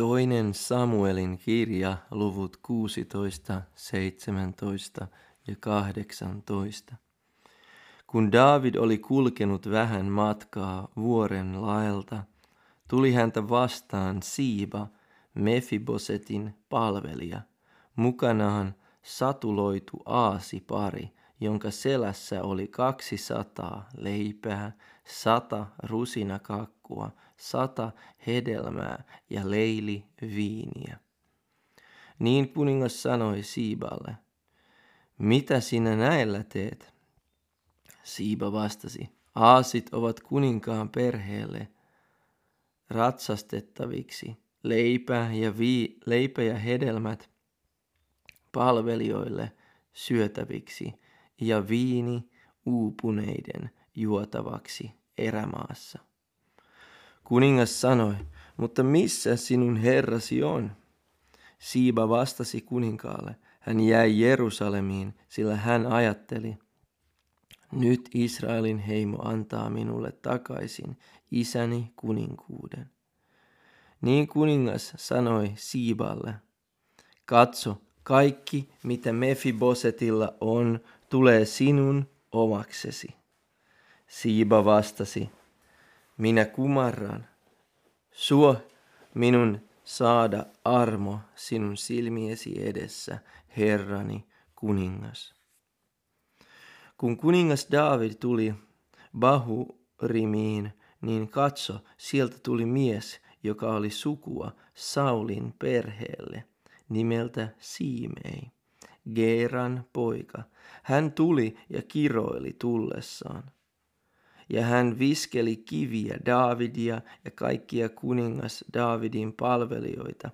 Toinen Samuelin kirja, luvut 16, 17 ja 18. Kun David oli kulkenut vähän matkaa vuoren laelta, tuli häntä vastaan Siiba, Mefibosetin palvelija, mukanaan satuloitu aasipari, jonka selässä oli kaksi sataa leipää, sata rusinakakkua, sata hedelmää ja leili viiniä. Niin kuningas sanoi Siiballe, mitä sinä näillä teet? Siiba vastasi, aasit ovat kuninkaan perheelle ratsastettaviksi, leipä ja, vii, leipä ja hedelmät palvelijoille syötäviksi ja viini uupuneiden juotavaksi erämaassa. Kuningas sanoi, mutta missä sinun herrasi on? Siiba vastasi kuninkaalle, hän jäi Jerusalemiin, sillä hän ajatteli, nyt Israelin heimo antaa minulle takaisin isäni kuninkuuden. Niin kuningas sanoi Siiballe, katso, kaikki mitä Mefibosetilla on, tulee sinun omaksesi. Siiba vastasi, minä kumarran, suo minun saada armo sinun silmiesi edessä, Herrani kuningas. Kun kuningas David tuli Bahurimiin, niin katso, sieltä tuli mies, joka oli sukua Saulin perheelle, nimeltä Siimei, Geeran poika. Hän tuli ja kiroili tullessaan. Ja hän viskeli kiviä Davidia ja kaikkia kuningas Davidin palvelijoita,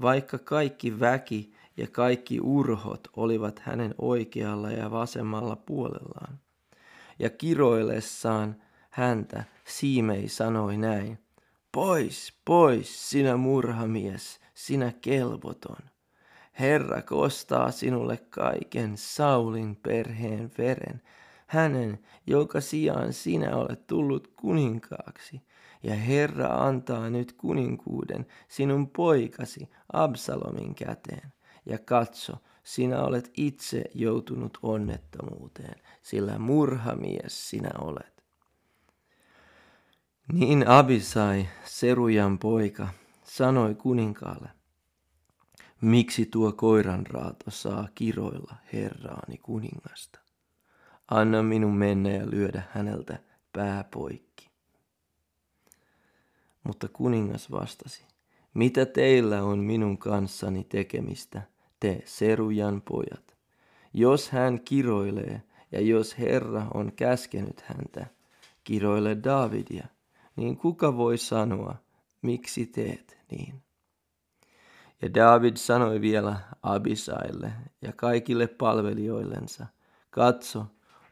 vaikka kaikki väki ja kaikki urhot olivat hänen oikealla ja vasemmalla puolellaan. Ja kiroillessaan häntä Siimei sanoi näin, Pois, pois, sinä murhamies, sinä kelvoton. Herra kostaa sinulle kaiken Saulin perheen veren, hänen, jonka sijaan sinä olet tullut kuninkaaksi. Ja Herra antaa nyt kuninkuuden sinun poikasi Absalomin käteen. Ja katso, sinä olet itse joutunut onnettomuuteen, sillä murhamies sinä olet. Niin Abisai, Serujan poika, sanoi kuninkaalle, miksi tuo koiranraato saa kiroilla herraani kuningasta? Anna minun mennä ja lyödä häneltä pää poikki. Mutta kuningas vastasi, mitä teillä on minun kanssani tekemistä, te Serujan pojat? Jos hän kiroilee ja jos Herra on käskenyt häntä, kiroile Davidia, niin kuka voi sanoa, miksi teet niin? Ja David sanoi vielä Abisaille ja kaikille palvelijoillensa, katso,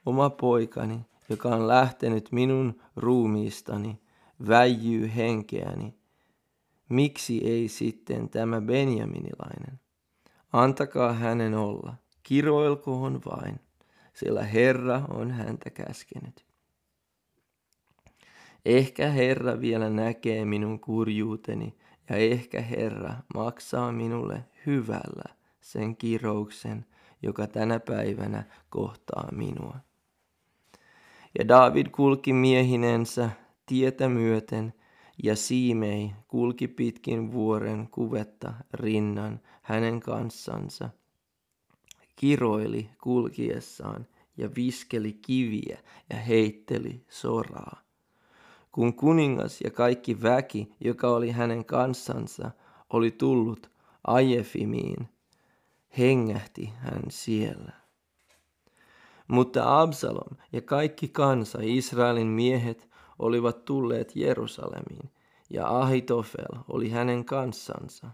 oma poikani, joka on lähtenyt minun ruumiistani, väijyy henkeäni. Miksi ei sitten tämä Benjaminilainen? Antakaa hänen olla, kiroilkoon vain, sillä Herra on häntä käskenyt. Ehkä Herra vielä näkee minun kurjuuteni, ja ehkä Herra maksaa minulle hyvällä sen kirouksen, joka tänä päivänä kohtaa minua. Ja David kulki miehinensä tietä myöten, ja Siimei kulki pitkin vuoren kuvetta rinnan hänen kanssansa. Kiroili kulkiessaan ja viskeli kiviä ja heitteli soraa. Kun kuningas ja kaikki väki, joka oli hänen kanssansa, oli tullut Ajefimiin, hengähti hän siellä. Mutta Absalom ja kaikki kansa, Israelin miehet, olivat tulleet Jerusalemiin, ja Ahitofel oli hänen kanssansa.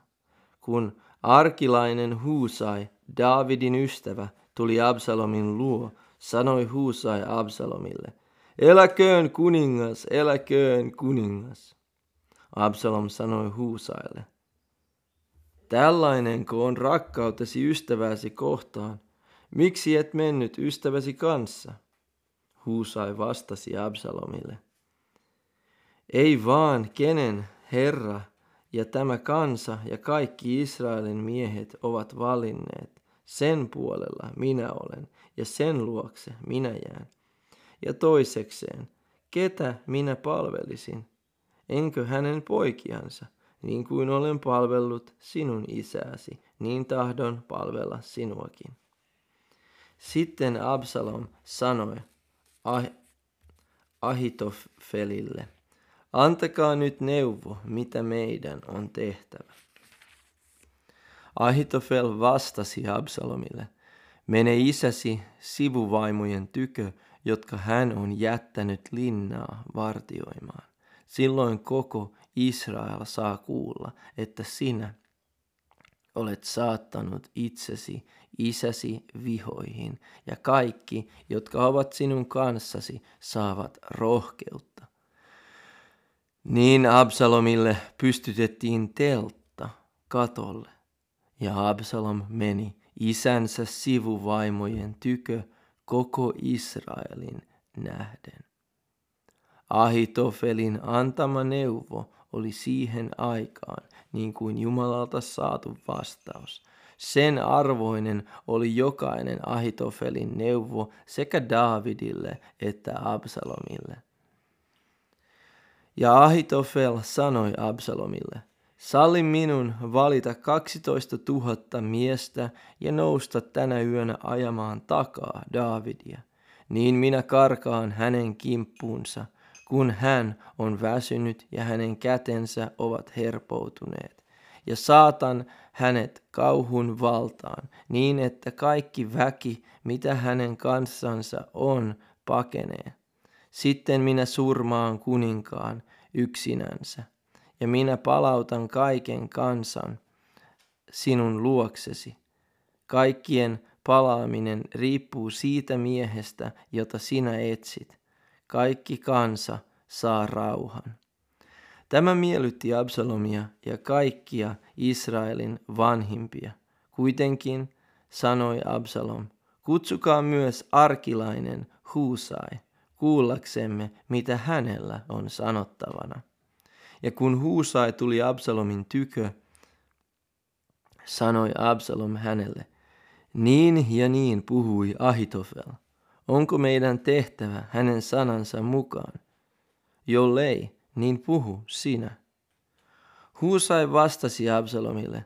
Kun arkilainen Huusai, Davidin ystävä, tuli Absalomin luo, sanoi Huusai Absalomille, Eläköön kuningas, eläköön kuningas. Absalom sanoi Huusaille, Tällainenko on rakkautesi ystäväsi kohtaan? Miksi et mennyt ystäväsi kanssa? Huusai vastasi Absalomille. Ei vaan, kenen Herra ja tämä kansa ja kaikki Israelin miehet ovat valinneet. Sen puolella minä olen, ja sen luokse minä jään. Ja toisekseen, ketä minä palvelisin? Enkö hänen poikiansa? Niin kuin olen palvellut sinun isäsi, niin tahdon palvella sinuakin. Sitten Absalom sanoi ah- Ahitofelille, antakaa nyt neuvo, mitä meidän on tehtävä. Ahitofel vastasi Absalomille, mene isäsi sivuvaimojen tykö, jotka hän on jättänyt linnaa vartioimaan. Silloin koko Israel saa kuulla, että sinä olet saattanut itsesi isäsi vihoihin, ja kaikki, jotka ovat sinun kanssasi, saavat rohkeutta. Niin Absalomille pystytettiin teltta katolle, ja Absalom meni isänsä sivuvaimojen tykö koko Israelin nähden. Ahitofelin antama neuvo oli siihen aikaan niin kuin Jumalalta saatu vastaus. Sen arvoinen oli jokainen Ahitofelin neuvo sekä Davidille että Absalomille. Ja Ahitofel sanoi Absalomille, salli minun valita 12 000 miestä ja nousta tänä yönä ajamaan takaa Davidia. Niin minä karkaan hänen kimppuunsa – kun hän on väsynyt ja hänen kätensä ovat herpoutuneet. Ja saatan hänet kauhun valtaan, niin että kaikki väki, mitä hänen kanssansa on, pakenee. Sitten minä surmaan kuninkaan yksinänsä, ja minä palautan kaiken kansan sinun luoksesi. Kaikkien palaaminen riippuu siitä miehestä, jota sinä etsit kaikki kansa saa rauhan. Tämä miellytti Absalomia ja kaikkia Israelin vanhimpia. Kuitenkin sanoi Absalom, kutsukaa myös arkilainen Huusai, kuullaksemme, mitä hänellä on sanottavana. Ja kun Huusai tuli Absalomin tykö, sanoi Absalom hänelle, niin ja niin puhui Ahitofel – Onko meidän tehtävä hänen sanansa mukaan? Jollei, niin puhu sinä. Huusai vastasi Absalomille,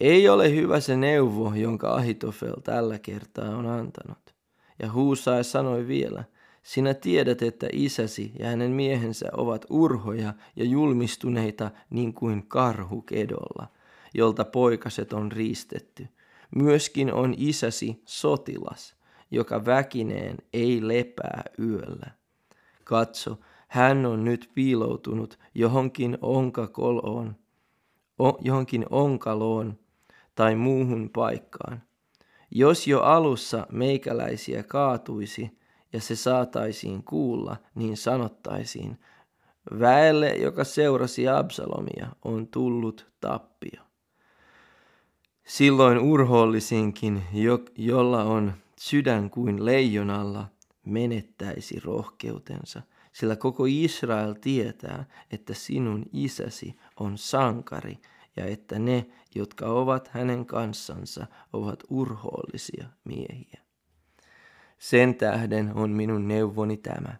ei ole hyvä se neuvo, jonka Ahitofel tällä kertaa on antanut. Ja Huusai sanoi vielä, sinä tiedät, että isäsi ja hänen miehensä ovat urhoja ja julmistuneita niin kuin karhu kedolla, jolta poikaset on riistetty. Myöskin on isäsi sotilas – joka väkineen ei lepää yöllä. Katso, hän on nyt piiloutunut johonkin onkakoloon, johonkin onkaloon tai muuhun paikkaan. Jos jo alussa meikäläisiä kaatuisi ja se saataisiin kuulla, niin sanottaisiin, väelle, joka seurasi Absalomia, on tullut tappio. Silloin urhoollisinkin, jo, jolla on sydän kuin leijonalla menettäisi rohkeutensa, sillä koko Israel tietää, että sinun isäsi on sankari ja että ne, jotka ovat hänen kanssansa, ovat urhoollisia miehiä. Sen tähden on minun neuvoni tämä.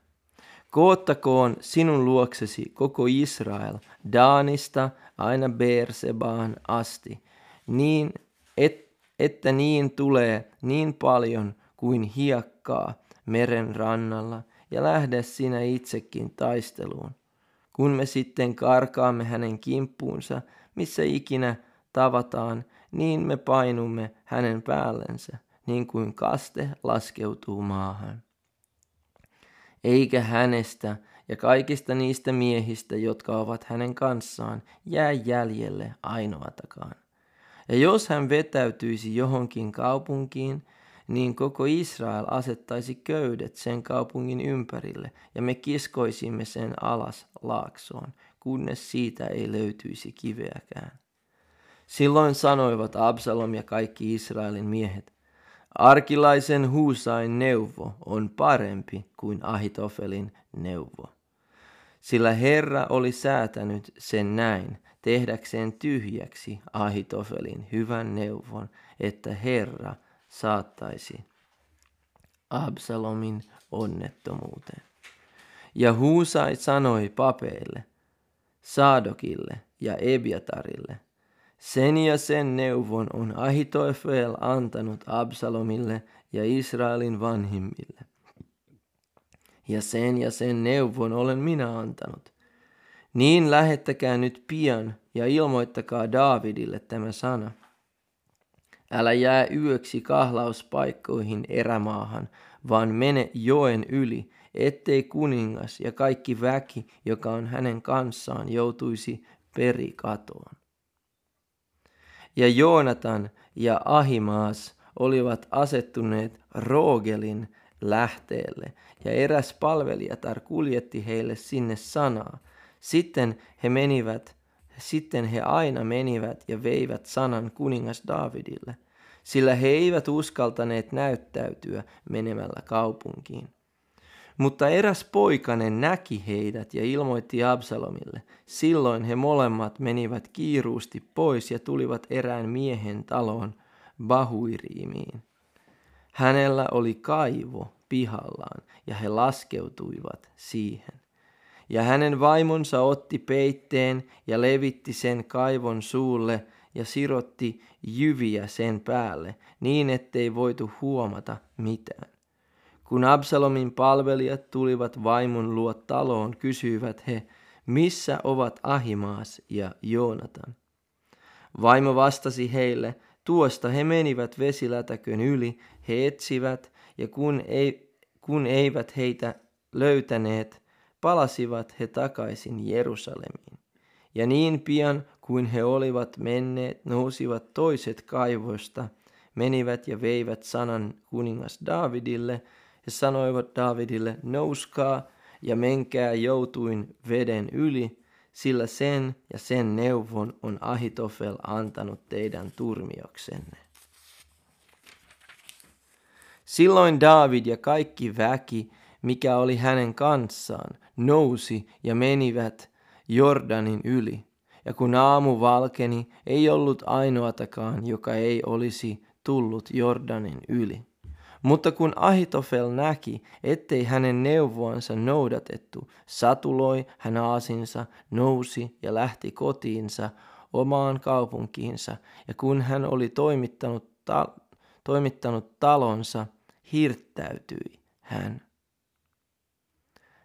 Koottakoon sinun luoksesi koko Israel Daanista aina Beersebaan asti, niin et että niin tulee niin paljon kuin hiekkaa meren rannalla, ja lähde sinä itsekin taisteluun. Kun me sitten karkaamme hänen kimppuunsa, missä ikinä tavataan, niin me painumme hänen päällensä, niin kuin kaste laskeutuu maahan. Eikä hänestä ja kaikista niistä miehistä, jotka ovat hänen kanssaan, jää jäljelle ainoatakaan. Ja jos hän vetäytyisi johonkin kaupunkiin, niin koko Israel asettaisi köydet sen kaupungin ympärille, ja me kiskoisimme sen alas laaksoon, kunnes siitä ei löytyisi kiveäkään. Silloin sanoivat Absalom ja kaikki Israelin miehet, Arkilaisen Huusain neuvo on parempi kuin Ahitofelin neuvo. Sillä Herra oli säätänyt sen näin, tehdäkseen tyhjäksi Ahitofelin hyvän neuvon, että Herra saattaisi Absalomin onnettomuuteen. Ja Huusai sanoi papeille, Saadokille ja Ebiatarille, sen ja sen neuvon on Ahitoefel antanut Absalomille ja Israelin vanhimmille. Ja sen ja sen neuvon olen minä antanut. Niin lähettäkää nyt pian ja ilmoittakaa Daavidille tämä sana. Älä jää yöksi kahlauspaikkoihin erämaahan, vaan mene joen yli, ettei kuningas ja kaikki väki, joka on hänen kanssaan, joutuisi perikatoon. Ja Joonatan ja Ahimaas olivat asettuneet Roogelin lähteelle, ja eräs palvelijatar kuljetti heille sinne sanaa. Sitten he menivät, sitten he aina menivät ja veivät sanan kuningas Davidille, sillä he eivät uskaltaneet näyttäytyä menemällä kaupunkiin. Mutta eräs poikanen näki heidät ja ilmoitti Absalomille. Silloin he molemmat menivät kiiruusti pois ja tulivat erään miehen taloon Bahuiriimiin. Hänellä oli kaivo pihallaan ja he laskeutuivat siihen. Ja hänen vaimonsa otti peitteen ja levitti sen kaivon suulle ja sirotti jyviä sen päälle niin, ettei voitu huomata mitään. Kun Absalomin palvelijat tulivat vaimon luo taloon, kysyivät he, missä ovat Ahimaas ja Joonatan. Vaimo vastasi heille, tuosta he menivät vesilätäkön yli, he etsivät, ja kun, ei, kun eivät heitä löytäneet, palasivat he takaisin Jerusalemiin. Ja niin pian kuin he olivat menneet, nousivat toiset kaivoista, menivät ja veivät sanan kuningas Davidille, he sanoivat Davidille, nouskaa ja menkää joutuin veden yli, sillä sen ja sen neuvon on Ahitofel antanut teidän turmioksenne. Silloin David ja kaikki väki, mikä oli hänen kanssaan, nousi ja menivät Jordanin yli. Ja kun aamu valkeni, ei ollut ainoatakaan, joka ei olisi tullut Jordanin yli. Mutta kun Ahitofel näki, ettei hänen neuvoansa noudatettu, satuloi hän aasinsa, nousi ja lähti kotiinsa, omaan kaupunkiinsa, ja kun hän oli toimittanut, ta- toimittanut talonsa, hirttäytyi hän.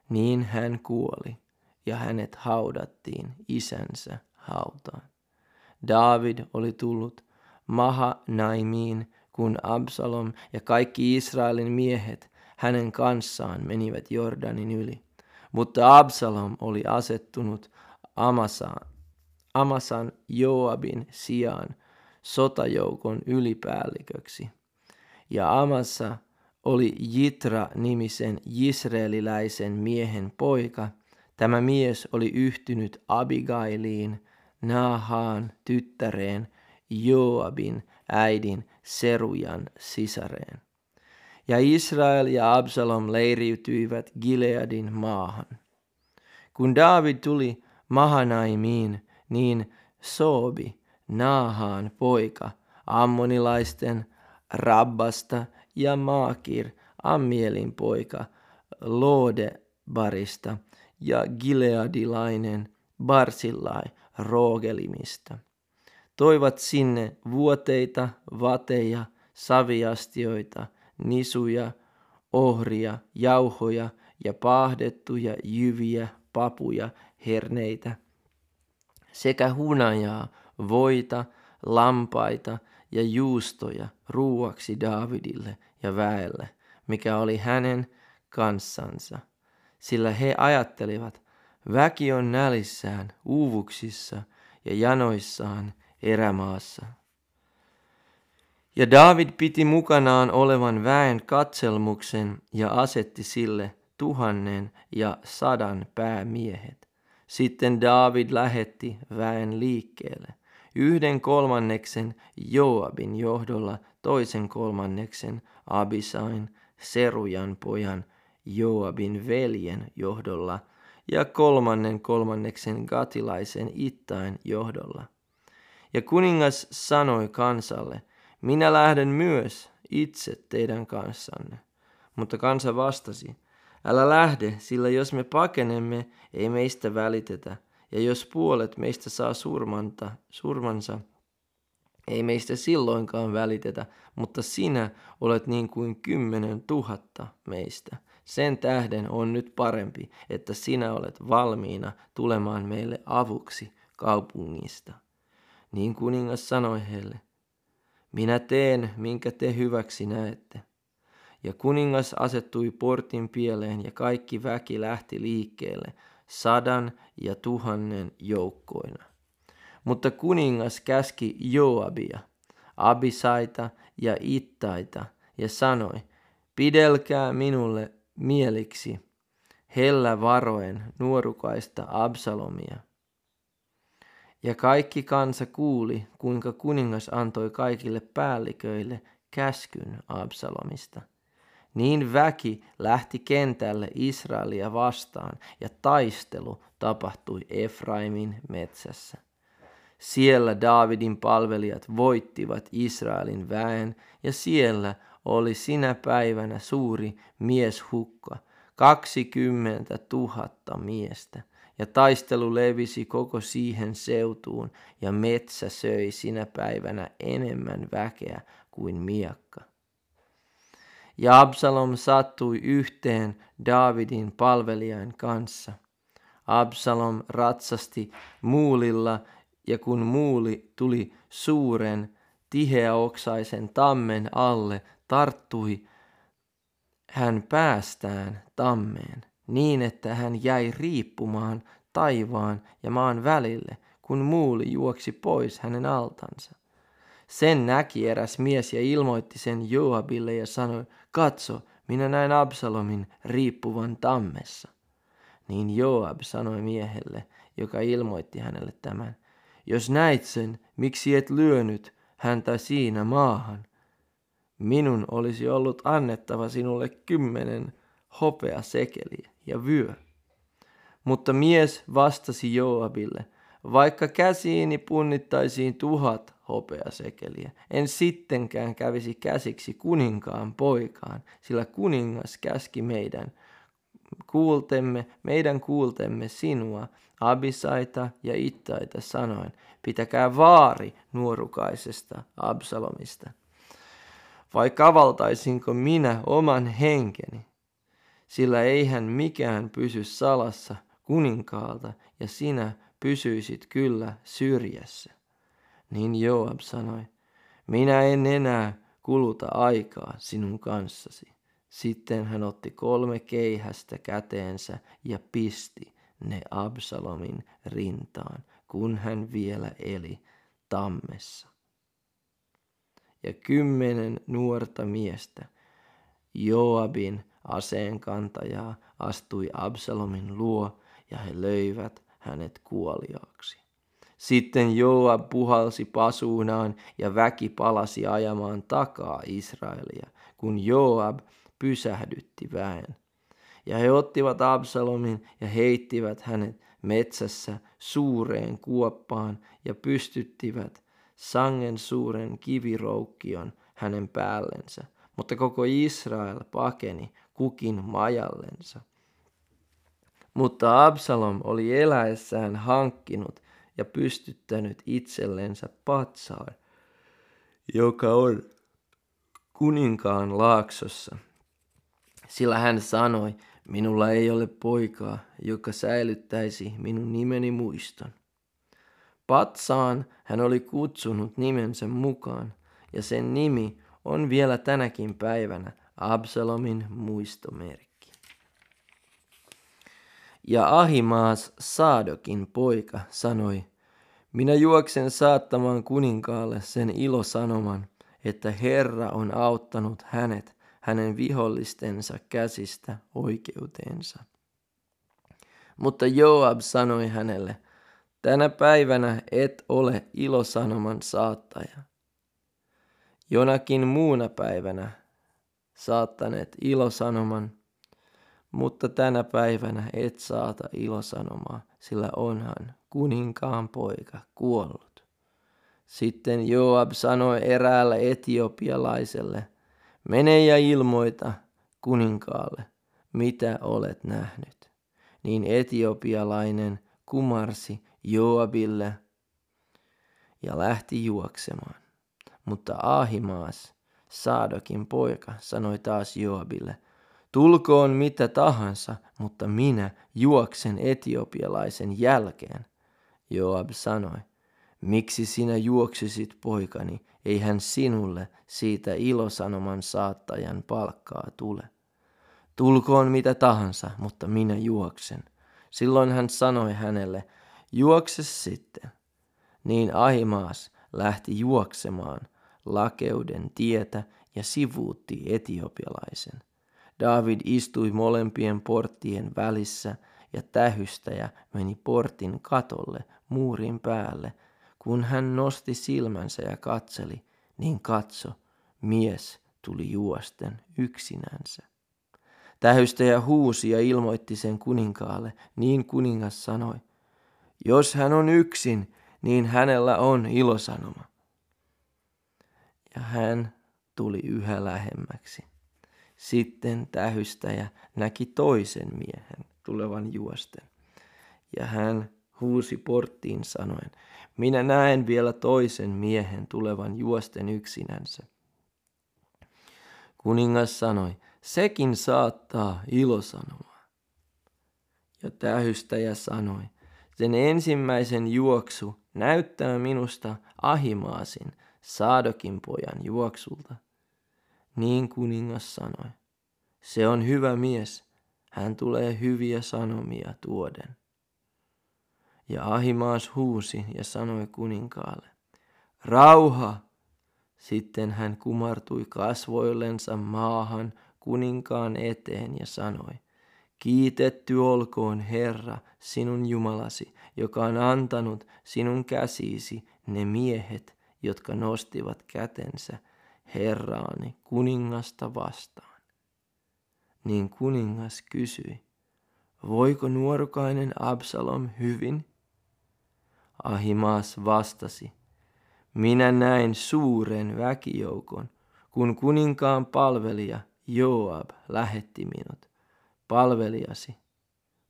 Niin hän kuoli, ja hänet haudattiin isänsä hautaan. David oli tullut Mahanaimiin, kun Absalom ja kaikki Israelin miehet hänen kanssaan menivät Jordanin yli. Mutta Absalom oli asettunut Amasaan, Amasan Joabin sijaan sotajoukon ylipäälliköksi. Ja Amassa oli Jitra-nimisen Jisraeliläisen miehen poika. Tämä mies oli yhtynyt Abigailiin, Naahaan tyttäreen, Joabin äidin Serujan sisareen. Ja Israel ja Absalom leiriytyivät Gileadin maahan. Kun David tuli Mahanaimiin, niin Soobi, Naahaan poika, ammonilaisten Rabbasta ja Maakir, Ammielin poika, Lodebarista ja Gileadilainen Barsillai Roogelimista toivat sinne vuoteita, vateja, saviastioita, nisuja, ohria, jauhoja ja paahdettuja jyviä, papuja, herneitä, sekä hunajaa, voita, lampaita ja juustoja ruuaksi Daavidille ja väelle, mikä oli hänen kanssansa. Sillä he ajattelivat, väki on nälissään, uuvuksissa ja janoissaan erämaassa. Ja David piti mukanaan olevan väen katselmuksen ja asetti sille tuhannen ja sadan päämiehet. Sitten David lähetti väen liikkeelle, yhden kolmanneksen Joabin johdolla, toisen kolmanneksen Abisain, Serujan pojan, Joabin veljen johdolla ja kolmannen kolmanneksen gatilaisen Ittain johdolla. Ja kuningas sanoi kansalle, minä lähden myös itse teidän kanssanne. Mutta kansa vastasi, älä lähde, sillä jos me pakenemme, ei meistä välitetä, ja jos puolet meistä saa surmanta, surmansa, ei meistä silloinkaan välitetä, mutta sinä olet niin kuin kymmenen tuhatta meistä. Sen tähden on nyt parempi, että sinä olet valmiina tulemaan meille avuksi kaupungista. Niin kuningas sanoi heille, minä teen, minkä te hyväksi näette. Ja kuningas asettui portin pieleen ja kaikki väki lähti liikkeelle sadan ja tuhannen joukkoina. Mutta kuningas käski Joabia, Abisaita ja Ittaita ja sanoi, pidelkää minulle mieliksi hellä varoen nuorukaista Absalomia. Ja kaikki kansa kuuli, kuinka kuningas antoi kaikille päälliköille käskyn Absalomista. Niin väki lähti kentälle Israelia vastaan ja taistelu tapahtui Efraimin metsässä. Siellä Daavidin palvelijat voittivat Israelin väen ja siellä oli sinä päivänä suuri mieshukka, 20 000 miestä. Ja taistelu levisi koko siihen seutuun ja metsä söi sinä päivänä enemmän väkeä kuin miakka. Ja Absalom sattui yhteen Daavidin palvelijan kanssa. Absalom ratsasti muulilla ja kun muuli tuli suuren tiheäoksaisen tammen alle, tarttui hän päästään tammeen niin, että hän jäi riippumaan taivaan ja maan välille, kun muuli juoksi pois hänen altansa. Sen näki eräs mies ja ilmoitti sen Joabille ja sanoi, katso, minä näin Absalomin riippuvan tammessa. Niin Joab sanoi miehelle, joka ilmoitti hänelle tämän, jos näit sen, miksi et lyönyt häntä siinä maahan? Minun olisi ollut annettava sinulle kymmenen hopea sekeliä ja vyö. Mutta mies vastasi Joabille, vaikka käsiini punnittaisiin tuhat hopeasekeliä, en sittenkään kävisi käsiksi kuninkaan poikaan, sillä kuningas käski meidän kuultemme, meidän kuultemme sinua, Abisaita ja Ittaita sanoen, pitäkää vaari nuorukaisesta Absalomista. Vai kavaltaisinko minä oman henkeni? Sillä eihän mikään pysy salassa kuninkaalta ja sinä pysyisit kyllä syrjässä. Niin Joab sanoi, minä en enää kuluta aikaa sinun kanssasi. Sitten hän otti kolme keihästä käteensä ja pisti ne Absalomin rintaan, kun hän vielä eli tammessa. Ja kymmenen nuorta miestä, Joabin aseenkantajaa, astui Absalomin luo ja he löivät hänet kuoliaaksi. Sitten Joab puhalsi pasuunaan ja väki palasi ajamaan takaa Israelia, kun Joab pysähdytti väen. Ja he ottivat Absalomin ja heittivät hänet metsässä suureen kuoppaan ja pystyttivät sangen suuren kiviroukkion hänen päällensä. Mutta koko Israel pakeni kukin majallensa. Mutta Absalom oli eläessään hankkinut ja pystyttänyt itsellensä patsaan, joka on kuninkaan laaksossa. Sillä hän sanoi, minulla ei ole poikaa, joka säilyttäisi minun nimeni muiston. Patsaan hän oli kutsunut nimensä mukaan, ja sen nimi on vielä tänäkin päivänä Absalomin muistomerkki. Ja Ahimaas Saadokin poika sanoi, minä juoksen saattamaan kuninkaalle sen ilosanoman, että Herra on auttanut hänet hänen vihollistensa käsistä oikeuteensa. Mutta Joab sanoi hänelle, tänä päivänä et ole ilosanoman saattaja. Jonakin muuna päivänä saattaneet ilosanoman, mutta tänä päivänä et saata ilosanomaa, sillä onhan kuninkaan poika kuollut. Sitten Joab sanoi eräälle etiopialaiselle, mene ja ilmoita kuninkaalle, mitä olet nähnyt. Niin etiopialainen kumarsi Joabille ja lähti juoksemaan. Mutta Ahimaas, Saadokin poika, sanoi taas Joabille, tulkoon mitä tahansa, mutta minä juoksen etiopialaisen jälkeen. Joab sanoi, miksi sinä juoksisit poikani, ei hän sinulle siitä ilosanoman saattajan palkkaa tule. Tulkoon mitä tahansa, mutta minä juoksen. Silloin hän sanoi hänelle, juokse sitten. Niin Ahimaas lähti juoksemaan lakeuden tietä ja sivuutti etiopialaisen. David istui molempien porttien välissä ja tähystäjä meni portin katolle muurin päälle. Kun hän nosti silmänsä ja katseli, niin katso, mies tuli juosten yksinänsä. Tähystäjä huusi ja ilmoitti sen kuninkaalle, niin kuningas sanoi, jos hän on yksin, niin hänellä on ilosanoma. Ja hän tuli yhä lähemmäksi. Sitten tähystäjä näki toisen miehen tulevan juosten. Ja hän huusi porttiin sanoen, minä näen vielä toisen miehen tulevan juosten yksinänsä. Kuningas sanoi, sekin saattaa ilosanomaa. Ja tähystäjä sanoi, sen ensimmäisen juoksu näyttää minusta ahimaasin Saadokin pojan juoksulta. Niin kuningas sanoi, se on hyvä mies, hän tulee hyviä sanomia tuoden. Ja Ahimaas huusi ja sanoi kuninkaalle, rauha! Sitten hän kumartui kasvoillensa maahan kuninkaan eteen ja sanoi, Kiitetty olkoon Herra, sinun Jumalasi, joka on antanut sinun käsiisi ne miehet, jotka nostivat kätensä Herraani kuningasta vastaan. Niin kuningas kysyi, voiko nuorukainen Absalom hyvin? Ahimaas vastasi, minä näin suuren väkijoukon, kun kuninkaan palvelija Joab lähetti minut, palvelijasi,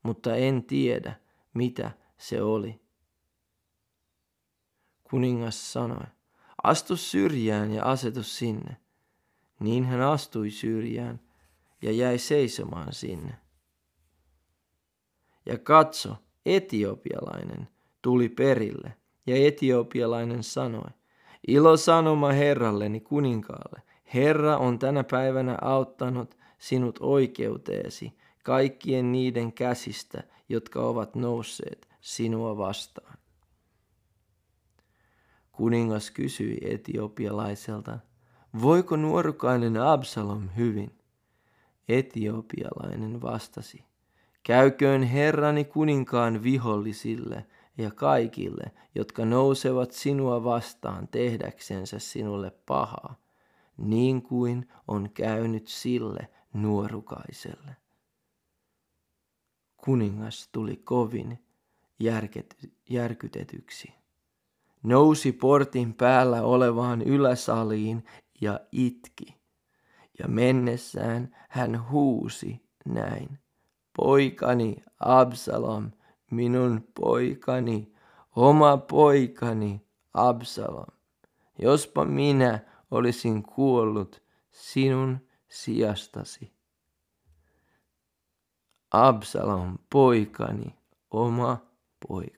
mutta en tiedä, mitä se oli. Kuningas sanoi, astu syrjään ja asetu sinne. Niin hän astui syrjään ja jäi seisomaan sinne. Ja katso, etiopialainen tuli perille, ja etiopialainen sanoi, ilo sanoma herralleni kuninkaalle, Herra on tänä päivänä auttanut sinut oikeuteesi kaikkien niiden käsistä, jotka ovat nousseet sinua vastaan. Kuningas kysyi etiopialaiselta, voiko nuorukainen Absalom hyvin? Etiopialainen vastasi, käyköön herrani kuninkaan vihollisille ja kaikille, jotka nousevat sinua vastaan tehdäksensä sinulle pahaa niin kuin on käynyt sille nuorukaiselle. Kuningas tuli kovin järkytetyksi. Nousi portin päällä olevaan yläsaliin ja itki. Ja mennessään hän huusi näin. Poikani Absalom, minun poikani, oma poikani Absalom. Jospa minä olisin kuollut sinun sijastasi. Absalom, poikani, oma poikani.